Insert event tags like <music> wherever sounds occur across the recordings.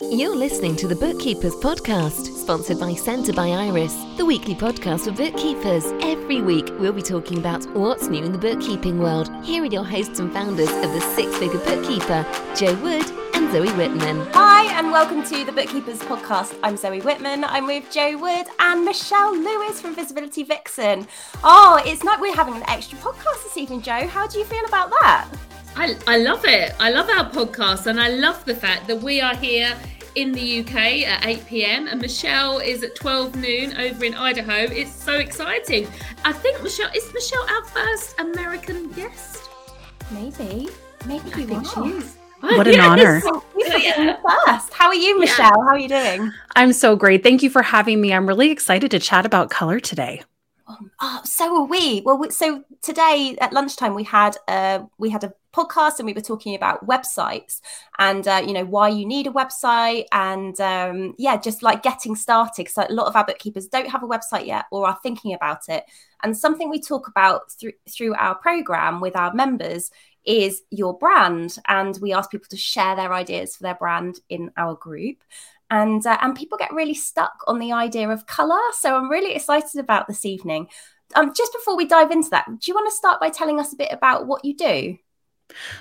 You're listening to the Bookkeepers Podcast, sponsored by Senta by IRIS, the weekly podcast for bookkeepers. Every week, we'll be talking about what's new in the bookkeeping world. Here are your hosts and founders of the Six Figure Bookkeeper, Jo Wood and Zoe Whitman. Hi, and welcome to the Bookkeepers Podcast. I'm Zoe Whitman. I'm with Jo Wood and Michelle Lewis from Visibility Vixen. Oh, it's like we're having an extra podcast this evening, Jo. How do you feel about that? I, I love it. I love our podcast and I love the fact that we are here in the UK at 8 pm and Michelle is at 12 noon over in Idaho. It's so exciting. I think Michelle is Michelle our first American guest? Maybe. Maybe I think she is. What an <laughs> honor. Yeah. First. How are you, Michelle? Yeah. How are you doing? I'm so great. Thank you for having me. I'm really excited to chat about color today. Oh, so are we. Well, so today at lunchtime we had uh, we had a podcast and we were talking about websites and uh, you know why you need a website and um, yeah just like getting started so a lot of our bookkeepers don't have a website yet or are thinking about it. And something we talk about through through our program with our members is your brand. And we ask people to share their ideas for their brand in our group. And uh, and people get really stuck on the idea of color so i'm really excited about this evening. Um, just before we dive into that do you want to start by telling us a bit about what you do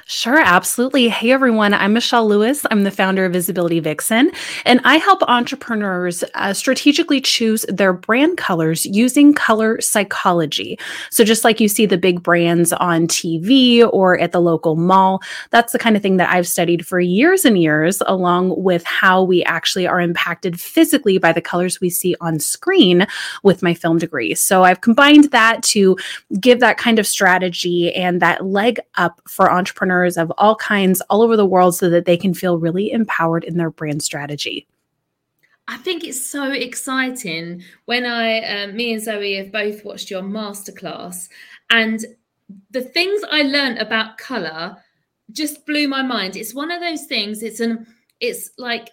Sure, absolutely. Hey, everyone. I'm Michelle Lewis. I'm the founder of Visibility Vixen, and I help entrepreneurs uh, strategically choose their brand colors using color psychology. So, just like you see the big brands on TV or at the local mall, that's the kind of thing that I've studied for years and years, along with how we actually are impacted physically by the colors we see on screen with my film degree. So, I've combined that to give that kind of strategy and that leg up for entrepreneurs of all kinds all over the world so that they can feel really empowered in their brand strategy. I think it's so exciting when I, um, me and Zoe have both watched your masterclass, and the things I learned about color just blew my mind. It's one of those things. It's an, it's like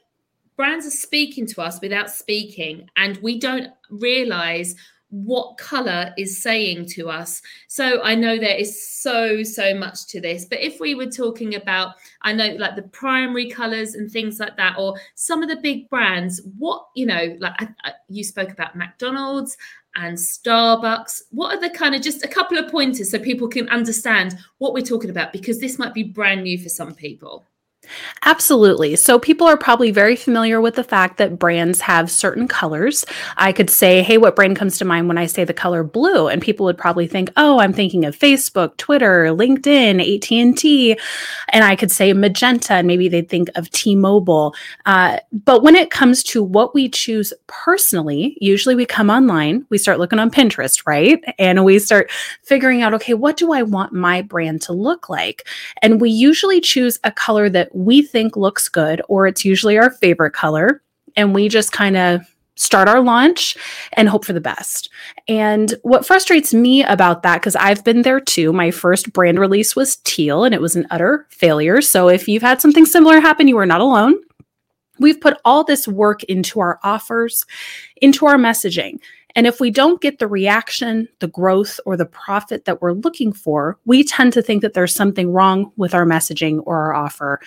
brands are speaking to us without speaking, and we don't realize what color is saying to us. So I know there is so, so much to this. But if we were talking about, I know like the primary colors and things like that, or some of the big brands, what, you know, like I, I, you spoke about McDonald's and Starbucks. What are the kind of just a couple of pointers so people can understand what we're talking about? Because this might be brand new for some people. Absolutely. So people are probably very familiar with the fact that brands have certain colors. I could say, "Hey, what brand comes to mind when I say the color blue?" And people would probably think, "Oh, I'm thinking of Facebook, Twitter, LinkedIn, AT&T." And I could say magenta and maybe they'd think of T-Mobile. Uh, but when it comes to what we choose personally, usually we come online, we start looking on Pinterest, right? And we start figuring out, "Okay, what do I want my brand to look like?" And we usually choose a color that we think looks good, or it's usually our favorite color. And we just kind of start our launch and hope for the best. And what frustrates me about that, because I've been there too, my first brand release was teal and it was an utter failure. So if you've had something similar happen, you are not alone. We've put all this work into our offers, into our messaging. And if we don't get the reaction, the growth, or the profit that we're looking for, we tend to think that there's something wrong with our messaging or our offer.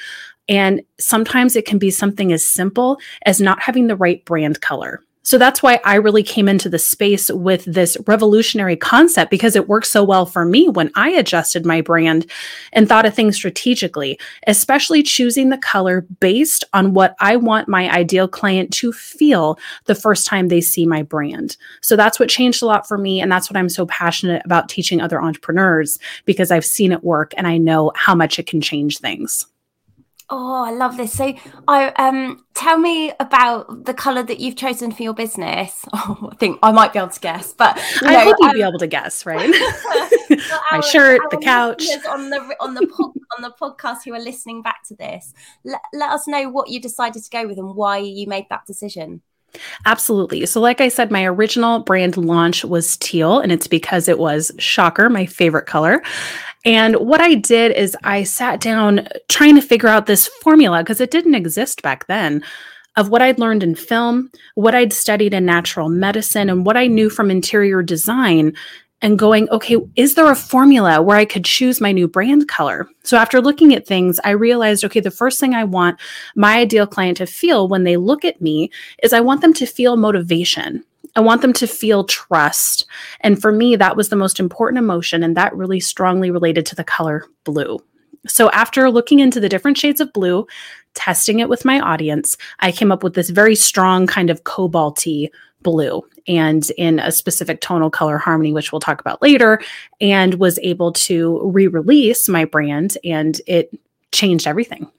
And sometimes it can be something as simple as not having the right brand color. So that's why I really came into the space with this revolutionary concept because it worked so well for me when I adjusted my brand and thought of things strategically, especially choosing the color based on what I want my ideal client to feel the first time they see my brand. So that's what changed a lot for me. And that's what I'm so passionate about teaching other entrepreneurs because I've seen it work and I know how much it can change things. Oh, I love this. So, I um, tell me about the color that you've chosen for your business. <laughs> Oh, I think I might be able to guess, but I know, hope you'd um, be able to guess, <laughs> right? <laughs> My our, shirt, our the couch. On the on the on the podcast who are listening back to this, let, let us know what you decided to go with and why you made that decision. Absolutely. So, like I said, my original brand launch was teal, and it's because it was shocker, my favorite color. And what I did is I sat down trying to figure out this formula because it didn't exist back then of what I'd learned in film, what I'd studied in natural medicine, and what I knew from interior design. And going, okay, is there a formula where I could choose my new brand color? So after looking at things, I realized, okay, the first thing I want my ideal client to feel when they look at me is I want them to feel motivation. I want them to feel trust. And for me, that was the most important emotion. And that really strongly related to the color blue. So, after looking into the different shades of blue, testing it with my audience, I came up with this very strong kind of cobalty blue and in a specific tonal color harmony, which we'll talk about later, and was able to re release my brand, and it changed everything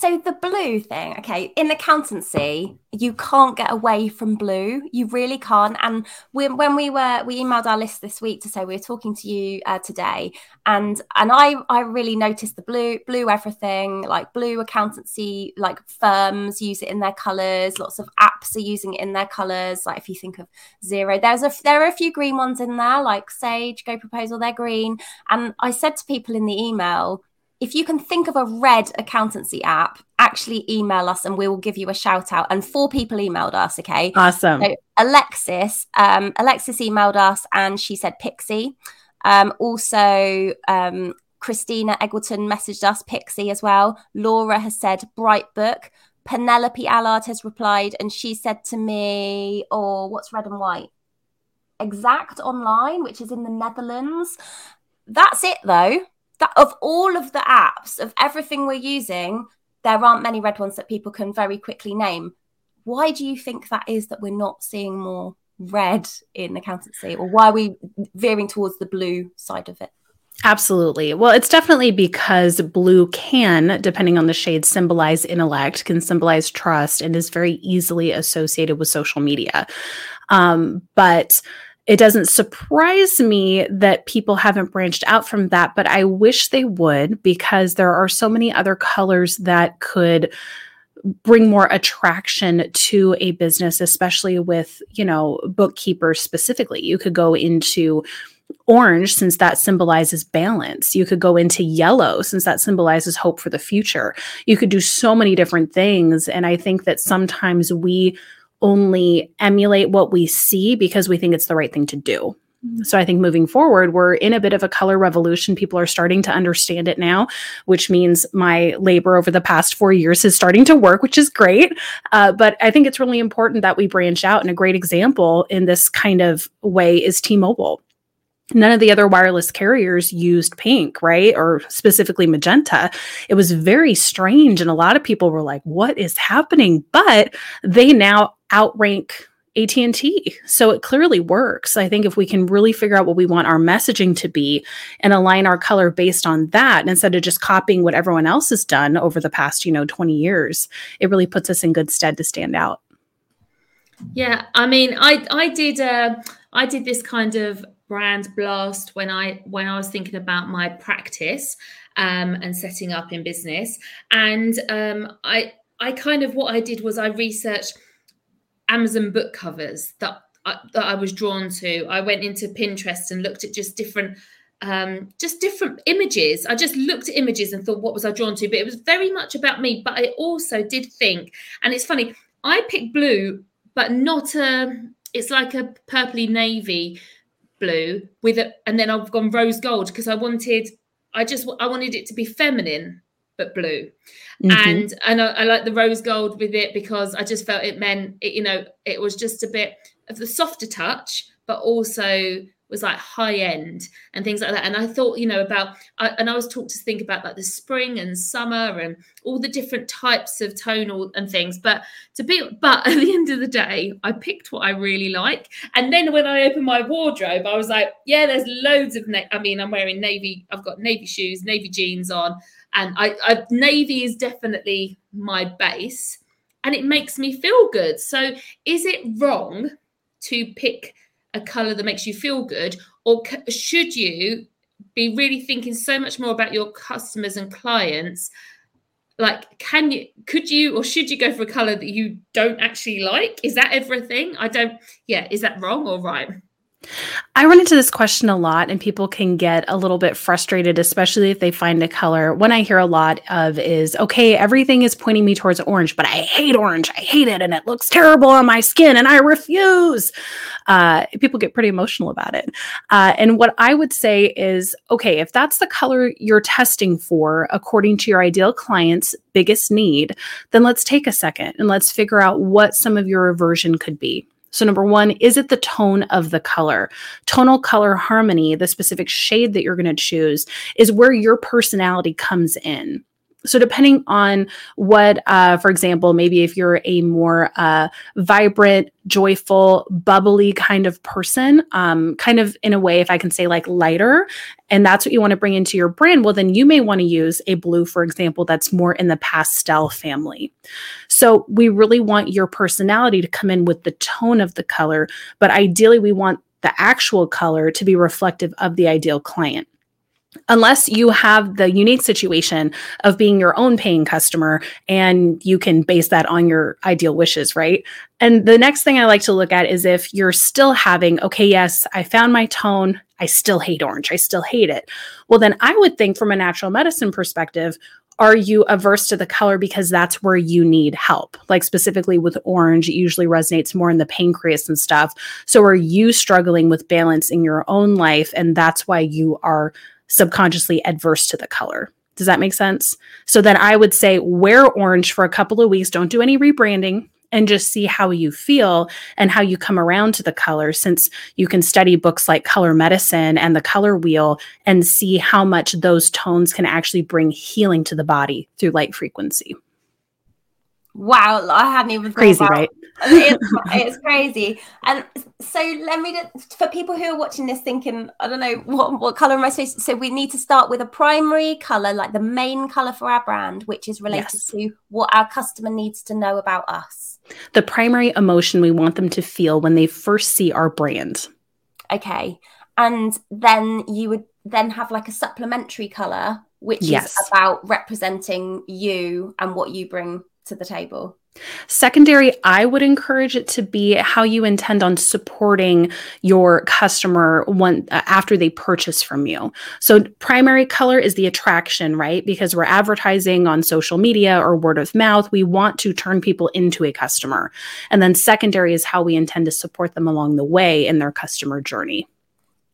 so the blue thing okay in accountancy you can't get away from blue. You really can't. And we, when we were we emailed our list this week to say we were talking to you uh, today and and i i really noticed the blue blue everything like blue accountancy like firms use it in their colors lots of apps are using it in their colors like if you think of Xero, there's a there are a few green ones in there like sage GoProposal they're green. And i said to people in the email if you can think of a red accountancy app, actually email us and we will give you a shout out. And four people emailed us. Okay. Awesome. So Alexis, um, Alexis emailed us and she said Pixie. Um, also, um, Christina Egleton messaged us Pixie as well. Laura has said Brightbook. Penelope Allard has replied and she said to me, Oh, what's red and white? Exact Online, which is in the Netherlands. That's it though that of all of the apps of everything we're using, there aren't many red ones that people can very quickly name. Why do you think that is that we're not seeing more red in accountancy, or why are we veering towards the blue side of it? Absolutely. Well, it's definitely because blue can, depending on the shade, symbolize intellect, can symbolize trust, and is very easily associated with social media. Um, but it doesn't surprise me that people haven't branched out from that, but I wish they would because there are so many other colors that could bring more attraction to a business especially with you know bookkeepers specifically. You could go into orange since that symbolizes balance. You could go into yellow since that symbolizes hope for the future. You could do so many different things and i think that sometimes we only emulate what we see because we think it's the right thing to do. So I think moving forward, we're in a bit of a color revolution. People are starting to understand it now, which means my labor over the past four years is starting to work, which is great. Uh, but I think it's really important that we branch out. And a great example in this kind of way is T-Mobile none of the other wireless carriers used pink, right? Or specifically magenta. It was very strange. And a lot of people were like, what is happening? But they now outrank AT&T. So it clearly works. I think if we can really figure out what we want our messaging to be and align our color based on that instead of just copying what everyone else has done over the past, you know, 20 years, it really puts us in good stead to stand out. Yeah, I mean, I I did uh I did this kind of brand blast when I when I was thinking about my practice um, and setting up in business. And um, I I kind of what I did was I researched Amazon book covers that I, that I was drawn to. I went into Pinterest and looked at just different um, just different images. I just looked at images and thought, what was I drawn to? But it was very much about me. But I also did think, and it's funny, I picked blue, but not a. It's like a purpley navy blue with it, and then I've gone rose gold because I wanted, I just I wanted it to be feminine but blue, mm-hmm. and and I, I like the rose gold with it because I just felt it meant it, you know it was just a bit of the softer touch, but also was like high end and things like that. And I thought, you know, about I, and I was taught to think about like the spring and summer and all the different types of tonal and things. But to be, but <laughs> at the end of the day, I picked what I really like. And then when I opened my wardrobe, I was like, yeah, there's loads of. Na- I mean, I'm wearing navy. I've got navy shoes, navy jeans on, and I, I navy is definitely my base, and it makes me feel good. So is it wrong to pick? A color that makes you feel good or should you be really thinking so much more about your customers and clients? Like can you could you or should you go for a color that you don't actually like? Is that everything? I don't yeah is that wrong or right I run into this question a lot, and people can get a little bit frustrated, especially if they find a color. One I hear a lot of is okay, everything is pointing me towards orange, but I hate orange. I hate it, and it looks terrible on my skin, and I refuse. Uh, people get pretty emotional about it. Uh, and what I would say is okay, if that's the color you're testing for, according to your ideal client's biggest need, then let's take a second and let's figure out what some of your aversion could be. So, number one, is it the tone of the color? Tonal color harmony, the specific shade that you're going to choose, is where your personality comes in so depending on what uh, for example maybe if you're a more uh, vibrant joyful bubbly kind of person um, kind of in a way if i can say like lighter and that's what you want to bring into your brand well then you may want to use a blue for example that's more in the pastel family. So we really want your personality to come in with the tone of the color but ideally we want the actual color to be reflective of the ideal client unless you have the unique situation of being your own paying customer and you can base that on your ideal wishes, right? And the next thing I like to look at is if you're still having, okay, yes, I found my tone. I still hate orange. I still hate it. Well, then I would think from a natural medicine perspective, are you averse to the color because that's where you need help? Like specifically with orange, it usually resonates more in the pancreas and stuff. So are you struggling with balance in your own life? And that's why you are subconsciously adverse to the color. Does that make sense? So then I would say wear orange for a couple of weeks. Don't do any rebranding and just see how you feel and how you come around to the color since you can study books like color medicine and the color wheel and see how much those tones can actually bring healing to the body through light frequency wow i hadn't even crazy about, right? it's, <laughs> it's crazy. And so let me for people who are watching this thinking i don't know what, what color am i supposed to so we need to start with a primary color like the main color for our brand which is related yes. to what our customer needs to know about us. The primary emotion we want them to feel when they first see our brand. Okay. And then you would then have like a supplementary color which yes. is about representing you and what you bring to the table? Secondary, I would encourage it to be how you intend on supporting your customer one uh, after they purchase from you. So primary color is the attraction, right? Because we're advertising on social media or word of mouth, we want to turn people into a customer. And then secondary is how we intend to support them along the way in their customer journey.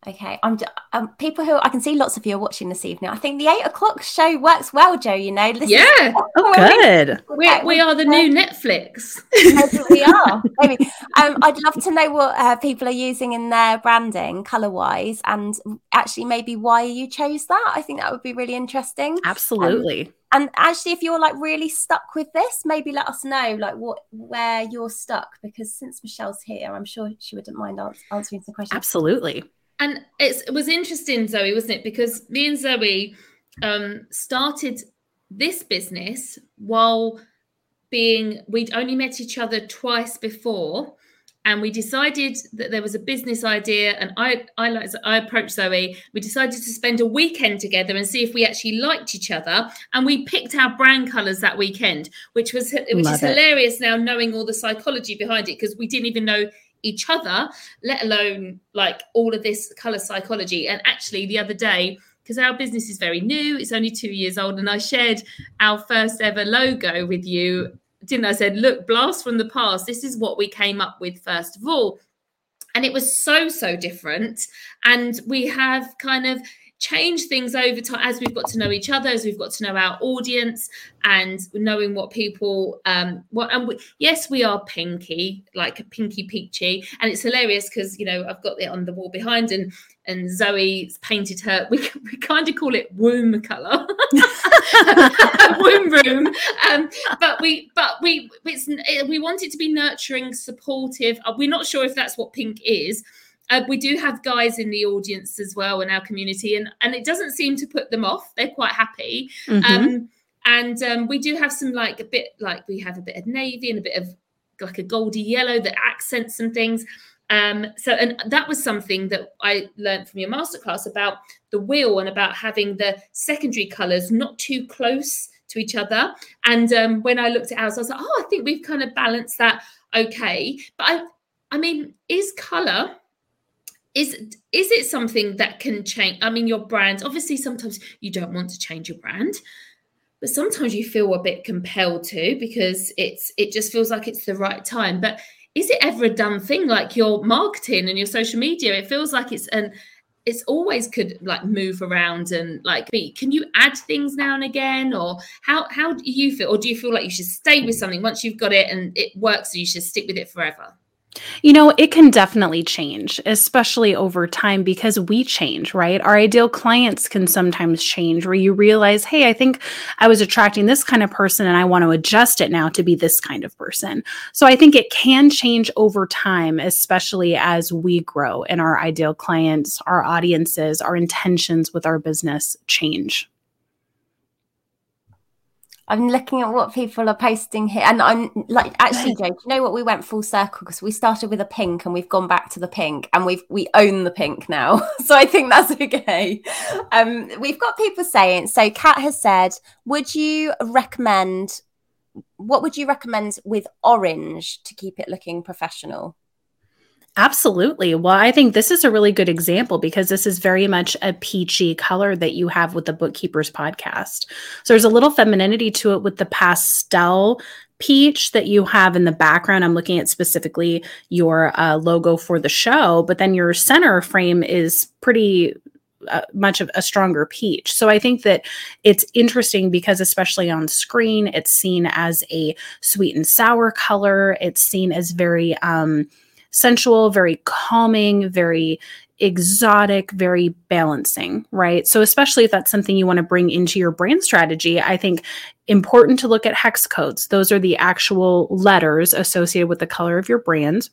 Okay, I'm um, people who I can see lots of you are watching this evening. I think the eight o'clock show works well, Jo. You know, this yeah, oh, good. We, we are the new Netflix. We are. Maybe. Um, I'd love to know what uh, people are using in their branding, color wise, and actually maybe why you chose that. I think that would be really interesting. Absolutely. Um, and actually if you're like really stuck with this maybe let us know like what where you're stuck because since michelle's here i'm sure she wouldn't mind answering some questions absolutely and it was interesting, Zoe, wasn't it? Because me and Zoe um, started this business while being, we'd only met each other twice before. And we decided that there was a business idea, and I, I like, I approached Zoe. We decided to spend a weekend together and see if we actually liked each other. And we picked our brand colors that weekend, which was which Love is it. hilarious now, knowing all the psychology behind it, because we didn't even know each other, let alone like all of this color psychology. And actually, the other day, because our business is very new, it's only two years old, and I shared our first ever logo with you. Didn't I? said, look, blast from the past. This is what we came up with first of all. And it was so, so different. And we have kind of change things over time as we've got to know each other, as we've got to know our audience, and knowing what people um what and we, yes, we are pinky, like pinky peachy, and it's hilarious because you know I've got it on the wall behind, and and Zoe's painted her. <laughs> We, we kind of call it womb color, <laughs> womb room. Um, but we but we it's we want it to be nurturing, supportive. Uh, we're not sure if that's what pink is uh, we do have guys in the audience as well in our community, and and it doesn't seem to put them off. They're quite happy. Mm-hmm. Um, and um, we do have some like a bit like we have a bit of navy and a bit of like a goldy yellow that accents some things. Um, so and that was something that I learned from your masterclass about the wheel and about having the secondary colours not too close to each other. And um, when I looked at ours, I was like, oh, I think we've kind of balanced that okay. But I, I mean, is colour is is it something that can change i mean your brand obviously sometimes you don't want to change your brand but sometimes you feel a bit compelled to because it's it just feels like it's the right time. But is it ever a done thing like your marketing and your social media? It feels like it's an it's always could like move around and like be can you add things now and again? Or how how do you feel? Or do you feel like you should stay with something once you've got it and it works so you should stick with it forever you know, it can definitely change, especially over time because we change, right? Our ideal clients can sometimes change where you realize, hey, I think I was attracting this kind of person and I want to adjust it now to be this kind of person. So I think it can change over time, especially as we grow and our ideal clients, our audiences, our intentions with our business change. I'm looking at what people are posting here, and I'm like, actually, <laughs> Jo, you know what? We went full circle because we started with a pink and we've gone back to the pink, and we've we own the pink now. <laughs> so I think that's <laughs> okay. Um, we've got people saying. So Kat has said, would you recommend? What would you recommend with orange to keep it looking professional? Absolutely. Well, I think this is a really good example because this is very much a peachy color that you have with the Bookkeepers podcast. So there's a little femininity to it with the pastel peach that you have in the background. I'm looking at specifically your uh, logo for the show, but then your center frame is pretty uh, much of a stronger peach. So I think that it's interesting because, especially on screen, it's seen as a sweet and sour color. It's seen as very, um, sensual, very calming, very exotic, very balancing, right? So, especially if that's something you want to bring into your brand strategy, I think important to look at hex codes. Those are the actual letters associated with the color of your brand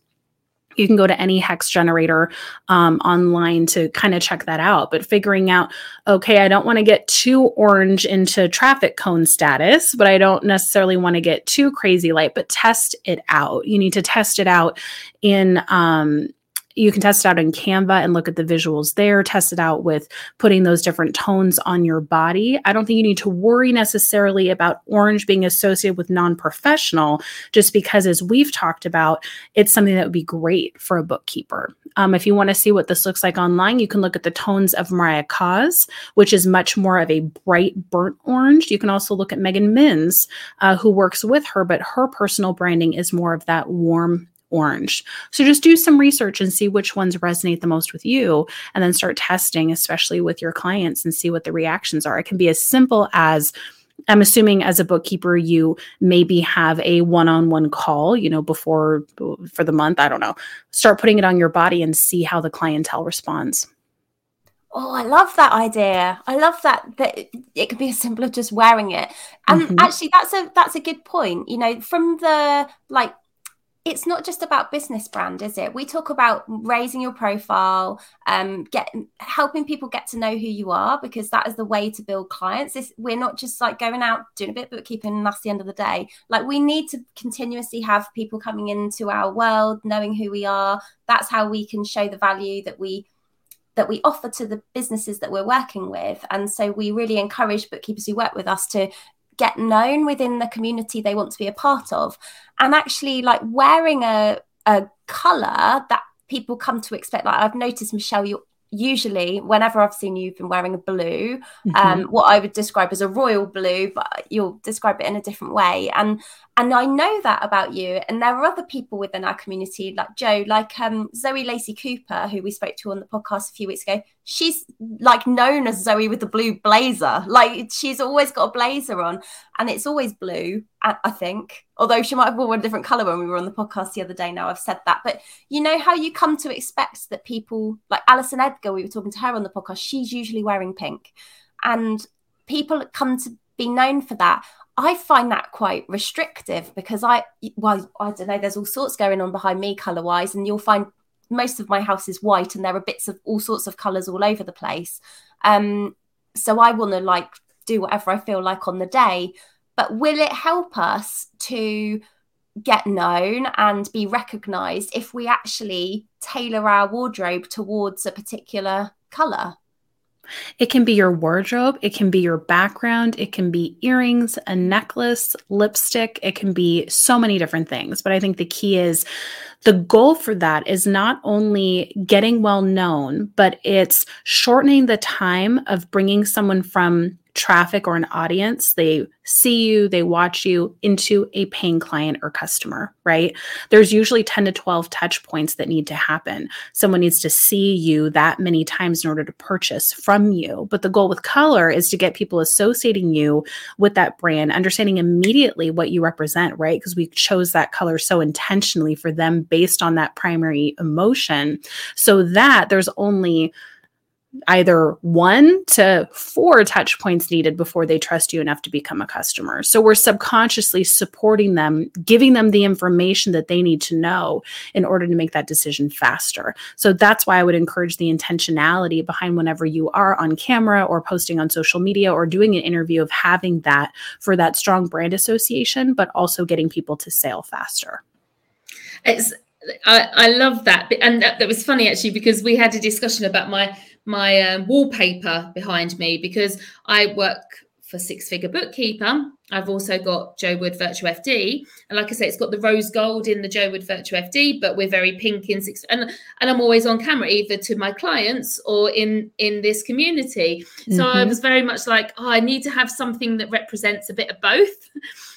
you can go to any hex generator um, online to kind of check that out. But figuring out okay i don't want to get too orange into traffic cone status but i don't necessarily want to get too crazy light but test it out. You need to test it out in um, you can test it out in Canva and look at the visuals there, test it out with putting those different tones on your body. I don't think you need to worry necessarily about orange being associated with non professional, just because, as we've talked about, it's something that would be great for a bookkeeper. Um, if you want to see what this looks like online, you can look at the tones of Mariah Coz, which is much more of a bright burnt orange. You can also look at Megan Minns, uh, who works with her, but her personal branding is more of that warm orange. So just do some research and see which ones resonate the most with you, and then start testing, especially with your clients, and see what the reactions are. It can be as simple as I'm assuming as a bookkeeper, you maybe have a one on one call, you know, before for the month. I don't know. Start putting it on your body and see how the clientele responds. Oh, I love that idea. I love that that it could be as simple as just wearing it. And mm-hmm. actually that's a that's a good point. You know, from the like it's not just about business brand is it? We talk about raising your profile um get helping people get to know who you are because that is the way to build clients. It's, we're not just like going out doing a bit of bookkeeping and that's the end of the day. Like we need to continuously have people coming into our world knowing who we are. That's how we can show the value that we that we offer to the businesses that we're working with. And so we really encourage bookkeepers who work with us to get known within the community they want to be a part of and actually like wearing a a color that people come to expect like i've noticed michelle you usually whenever i've seen you, you've been wearing a blue mm-hmm. um what i would describe as a royal blue but you'll describe it in a different way and and I know that about you. And there are other people within our community, like Jo, like um, Zoe Lacey Cooper, who we spoke to on the podcast a few weeks ago. She's like known as Zoe with the blue blazer. Like she's always got a blazer on, and it's always blue, I think. Although she might have worn a different color when we were on the podcast the other day. Now I've said that, but you know how you come to expect that people like Alison Edgar, we were talking to her on the podcast. She's usually wearing pink, and people come to be known for that. I find that quite restrictive because I, well, I don't know, there's all sorts going on behind me color wise, and you'll find most of my house is white and there are bits of all sorts of colors all over the place. Um, so I want to like do whatever I feel like on the day. But will it help us to get known and be recognized if we actually tailor our wardrobe towards a particular color? It can be your wardrobe, it can be your background, it can be earrings, a necklace, lipstick, it can be so many different things. But I think the key is the goal for that is not only getting well known, but it's shortening the time of bringing someone from traffic or an audience, they see you, they watch you into a paying client or customer, right? There's usually 10 to 12 touch points that need to happen. Someone needs to see you that many times in order to purchase from you. But the goal with color is to get people associating you with that brand, understanding immediately what you represent, right? Because we chose that color so intentionally for them based on that primary emotion so that there's only either one to four touch points needed before they trust you enough to become a customer. So we're subconsciously supporting them, giving them the information that they need to know in order to make that decision faster. So that's why I would encourage the intentionality behind whenever you are on camera or posting on social media or doing an interview of having that for that strong brand association, but also getting people to sale faster. It's I, I love that. And that, that was funny actually because we had a discussion about my my um, wallpaper behind me because I work for Six Figure Bookkeeper. I've also got Jo Wood Virtual FD, and like I say, it's got the rose gold in the Jo Wood Virtual FD, but we're very pink in six. And and I'm always on camera either to my clients or in in this community. So mm-hmm. I was very much like, oh, I need to have something that represents a bit of both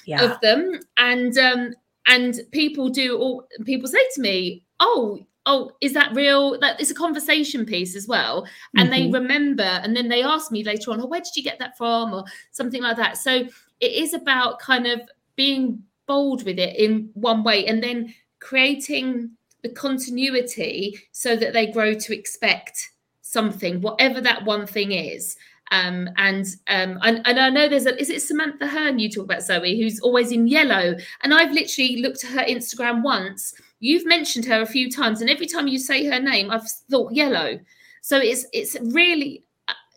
yeah. of them, and um and people do all people say to me, oh oh is that real? That it's a conversation piece as well. And mm-hmm. they remember and then they ask me later on oh where did you get that from? or something like that. So it is about kind of being bold with it in one way and then creating the continuity so that they grow to expect something whatever that one thing is. Um, and um, and, and I know there's a is it Samantha Hearn you talk about Zoe who's always in yellow? And I've literally looked at her Instagram once You've mentioned her a few times, and every time you say her name, I've thought yellow. So it's it's really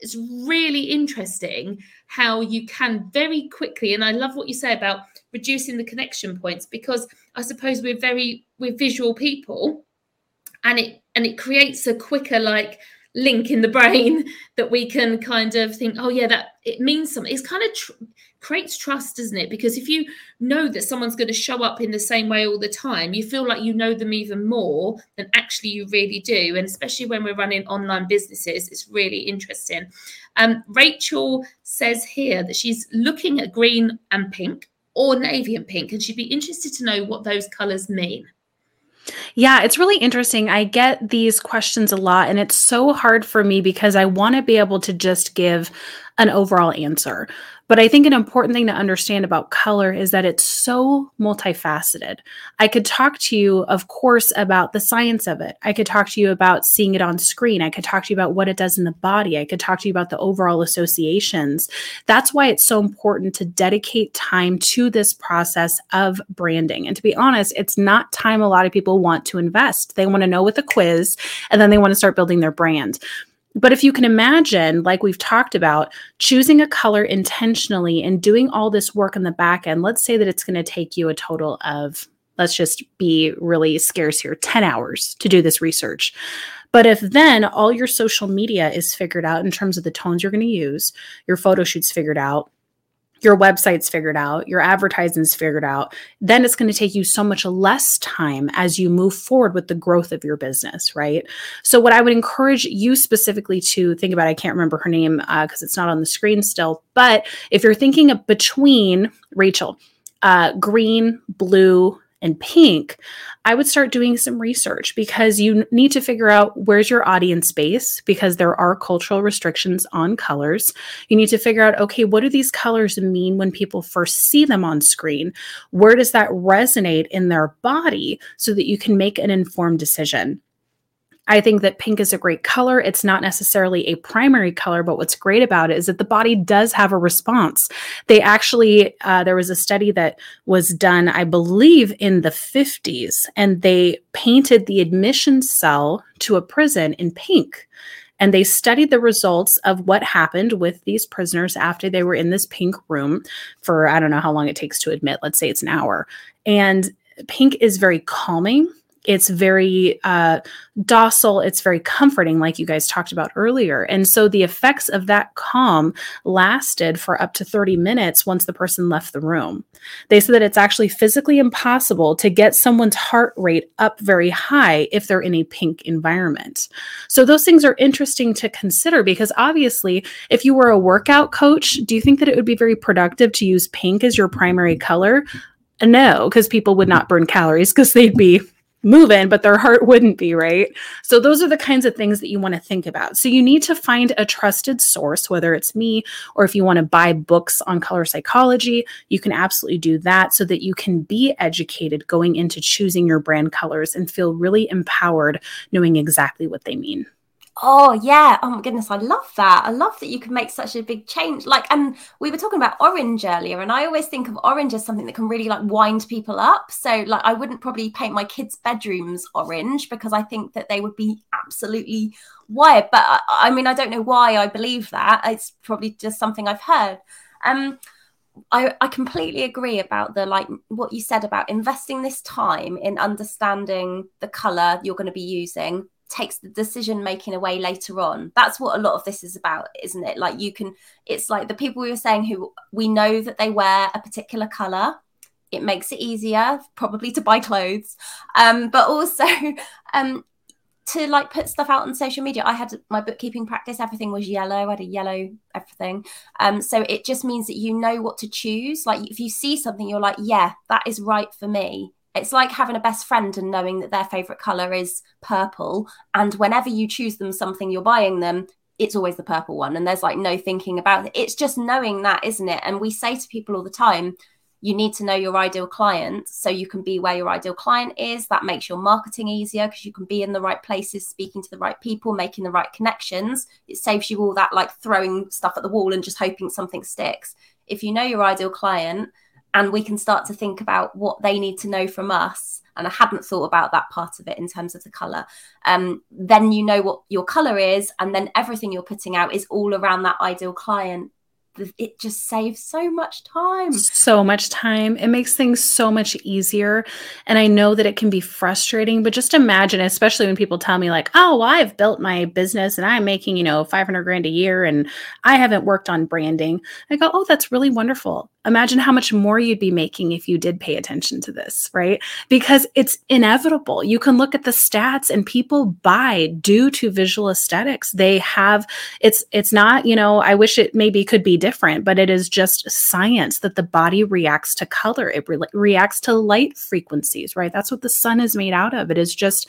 it's really interesting how you can very quickly, and I love what you say about reducing the connection points because I suppose we're very we're visual people, and it and it creates a quicker like link in the brain <laughs> that we can kind of think, oh yeah, that it means something. It's kind of tr- creates trust, doesn't it? Because if you know that someone's going to show up in the same way all the time, you feel like you know them even more than actually you really do. And especially when we're running online businesses, it's really interesting. Um, Rachel says here that she's looking at green and pink or navy and pink, and she'd be interested to know what those colors mean. Yeah, it's really interesting. I get these questions a lot, and it's so hard for me because I want to be able to just give an overall answer. But I think an important thing to understand about color is that it's so multifaceted. I could talk to you, of course, about the science of it. I could talk to you about seeing it on screen. I could talk to you about what it does in the body. I could talk to you about the overall associations. That's why it's so important to dedicate time to this process of branding. And to be honest, it's not time a lot of people want to invest. They want to know with a quiz and then they want to start building their brand. But if you can imagine, like we've talked about, choosing a color intentionally and doing all this work in the back end, let's say that it's going to take you a total of, let's just be really scarce here, 10 hours to do this research. But if then all your social media is figured out in terms of the tones you're going to use, your photo shoots figured out, your website's figured out, your advertising's figured out, then it's going to take you so much less time as you move forward with the growth of your business, right? So, what I would encourage you specifically to think about, I can't remember her name because uh, it's not on the screen still, but if you're thinking of between Rachel, uh, green, blue, and pink, I would start doing some research because you need to figure out where's your audience base because there are cultural restrictions on colors. You need to figure out, okay, what do these colors mean when people first see them on screen? Where does that resonate in their body so that you can make an informed decision? I think that pink is a great color. It's not necessarily a primary color, but what's great about it is that the body does have a response. They actually, uh, there was a study that was done, I believe, in the 50s, and they painted the admission cell to a prison in pink. And they studied the results of what happened with these prisoners after they were in this pink room for, I don't know how long it takes to admit, let's say it's an hour. And pink is very calming It's very uh, docile. It's very comforting, like you guys talked about earlier. And so the effects of that calm lasted for up to 30 minutes once the person left the room. They said that it's actually physically impossible to get someone's heart rate up very high if they're in a pink environment. So those things are interesting to consider because obviously, if you were a workout coach, do you think that it would be very productive to use pink as your primary color? No, because people would not burn calories because they'd be moving, but their heart <laughs> wouldn't be, right? So, those are the kinds of things that you want to think about. So, you need to find a trusted source, whether it's me or if you want to buy books on color psychology, you can absolutely do that so that you can be educated going into choosing your brand colors and feel really empowered knowing exactly what they mean. Oh yeah. Oh my goodness, I love that. I love that you can make such a big change. Like, and we were talking about orange earlier, and I always think of orange as something that can really like wind people up. So, like, I wouldn't probably paint my kids' bedrooms orange because I think that they would be absolutely wired. But I, I mean, I don't know why I believe that. It's probably just something I've heard. Um, I, I completely agree about the like what you said about investing this time in understanding the color you're going to be using takes the decision making away later on. That's what a lot of this is about isn't it? Like you can it's like the people we were saying who we know that they wear a particular color it makes it easier probably to buy clothes. Um but also <laughs> um to like put stuff out on social media. I had my bookkeeping practice everything was yellow i had a yellow everything. Um so it just means that you know what to choose. Like if you see something you're like yeah that is right for me it's like having a best friend and knowing that their favorite color is purple. And whenever you choose them something you're buying them, it's always the purple one. And there's like no thinking about it. It's just knowing that, isn't it? And we say to people all the time, you need to know your ideal client so you can be where your ideal client is. That makes your marketing easier because you can be in the right places, speaking to the right people, making the right connections. It saves you all that like throwing stuff at the wall and just hoping something sticks. If you know your ideal client, and we can start to think about what they need to know from us and i hadn't thought about that part of it in terms of the color um, then you know what your color is and then everything you're putting out is all around that ideal client it just saves so much time. So much time. It makes things so much easier. And I know that it can be frustrating, but just imagine, especially when people tell me, like, oh, well, I've built my business and I'm making, you know, 500 grand a year and I haven't worked on branding. I go, oh, that's really wonderful. Imagine how much more you'd be making if you did pay attention to this, right? Because it's inevitable. You can look at the stats and people buy due to visual aesthetics. They have, it's, it's not, you know, I wish it maybe could be different, but it is just science that the body reacts to color. It re- reacts to light frequencies, right? That's what the sun is made out of. It is just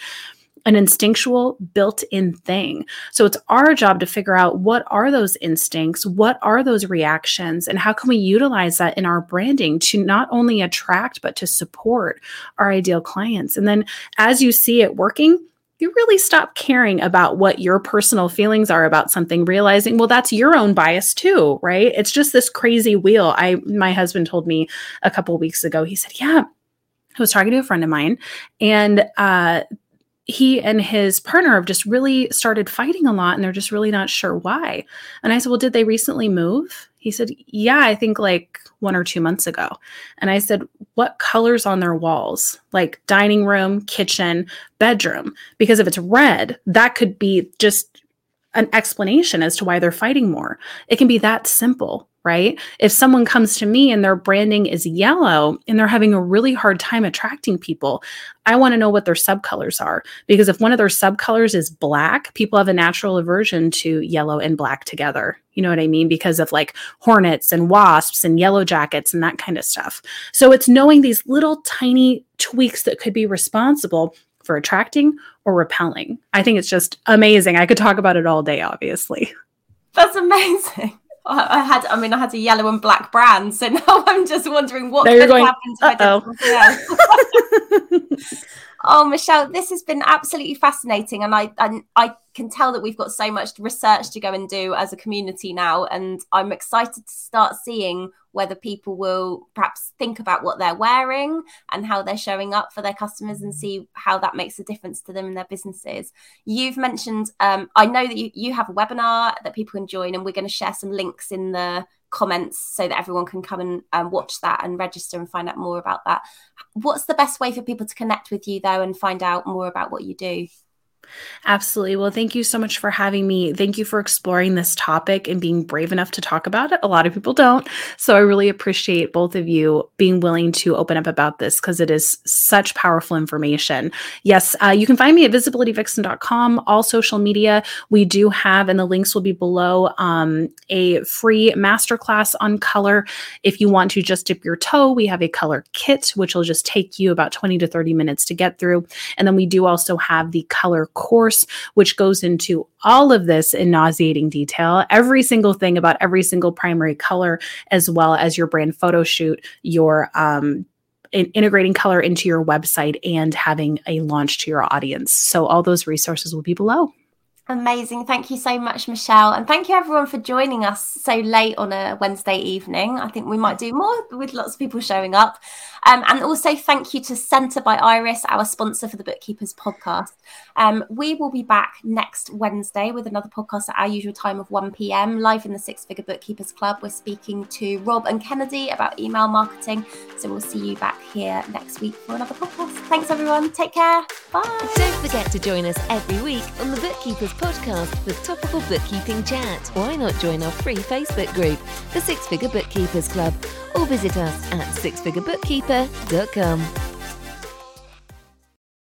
an instinctual built-in thing. So it's our job to figure out what are those instincts, what are those reactions, and how can we utilize that in our branding to not only attract but to support our ideal clients. And then as you see it working, you really stop caring about what your personal feelings are about something realizing well that's your own bias too right it's just this crazy wheel i my husband told me a couple weeks ago he said yeah I was talking to a friend of mine and uh he and his partner have just really started fighting a lot and they're just really not sure why. And I said, Well, did they recently move? He said, Yeah, I think like one or two months ago. And I said, What colors on their walls? Like dining room, kitchen, bedroom? Because if it's red, that could be just an explanation as to why they're fighting more. It can be that simple right? If someone comes to me and their branding is yellow and they're having a really hard time attracting people, I want to know what their subcolors are. Because if one of their subcolors is black, people have a natural aversion to yellow and black together. You know what I mean? Because of like hornets and wasps and yellow jackets and that kind of stuff. So it's knowing these little tiny tweaks that could be responsible for attracting or repelling. I think it's just amazing. I could talk about it all day, obviously. That's amazing. I had, I mean, I had a yellow and black brand, so <laughs> now I'm just wondering what could going, happen to my Oh, Michelle, this has been absolutely fascinating, and I, I I can tell that we've got so much research to go and do as a community now, and I'm excited to start seeing whether people will perhaps think about what they're wearing and how they're showing up for their customers and see how that makes a difference to them and their businesses. You've mentioned, um, I know that you, you have a webinar that people can join, and we're going to share some links in the comments so that everyone can come and um, watch that and register and find out more about that. What's the best way for people to connect with you though and find out more about what you do? Absolutely. Well, thank you so much for having me. Thank you for exploring this topic and being brave enough to talk about it. A lot of people don't. So I really appreciate both of you being willing to open up about this because it is such powerful information. Yes, uh, you can find me at visibilityvixen.com, all social media. We do have, and the links will be below, um, a free masterclass on color. If you want to just dip your toe, we have a color kit, which will just take you about 20 to 30 minutes to get through. And then we do also have the color course, which goes into all of this in nauseating detail, every single thing about every single primary color, as well as your brand photo shoot, your um, in integrating color into your website and having a launch to your audience. So all those resources will be below. Amazing. Thank you so much, Michelle. And thank you everyone for joining us so late on a Wednesday evening. I think we might do more with lots of people showing up. Um, and also thank you to Senta by IRIS, our sponsor for the Bookkeepers podcast. Um, we will be back next Wednesday with another podcast at our usual time of 1 p.m. live in the Six Figure Bookkeepers Club. We're speaking to Rob and Kennedy about email marketing. So we'll see you back here next week for another podcast. Thanks, everyone. Take care. Bye. Don't forget to join us every week on the Bookkeepers podcast with topical bookkeeping chat. Why not join our free Facebook group, the Six Figure Bookkeepers Club, or visit us at sixfigurebookkeeper.com.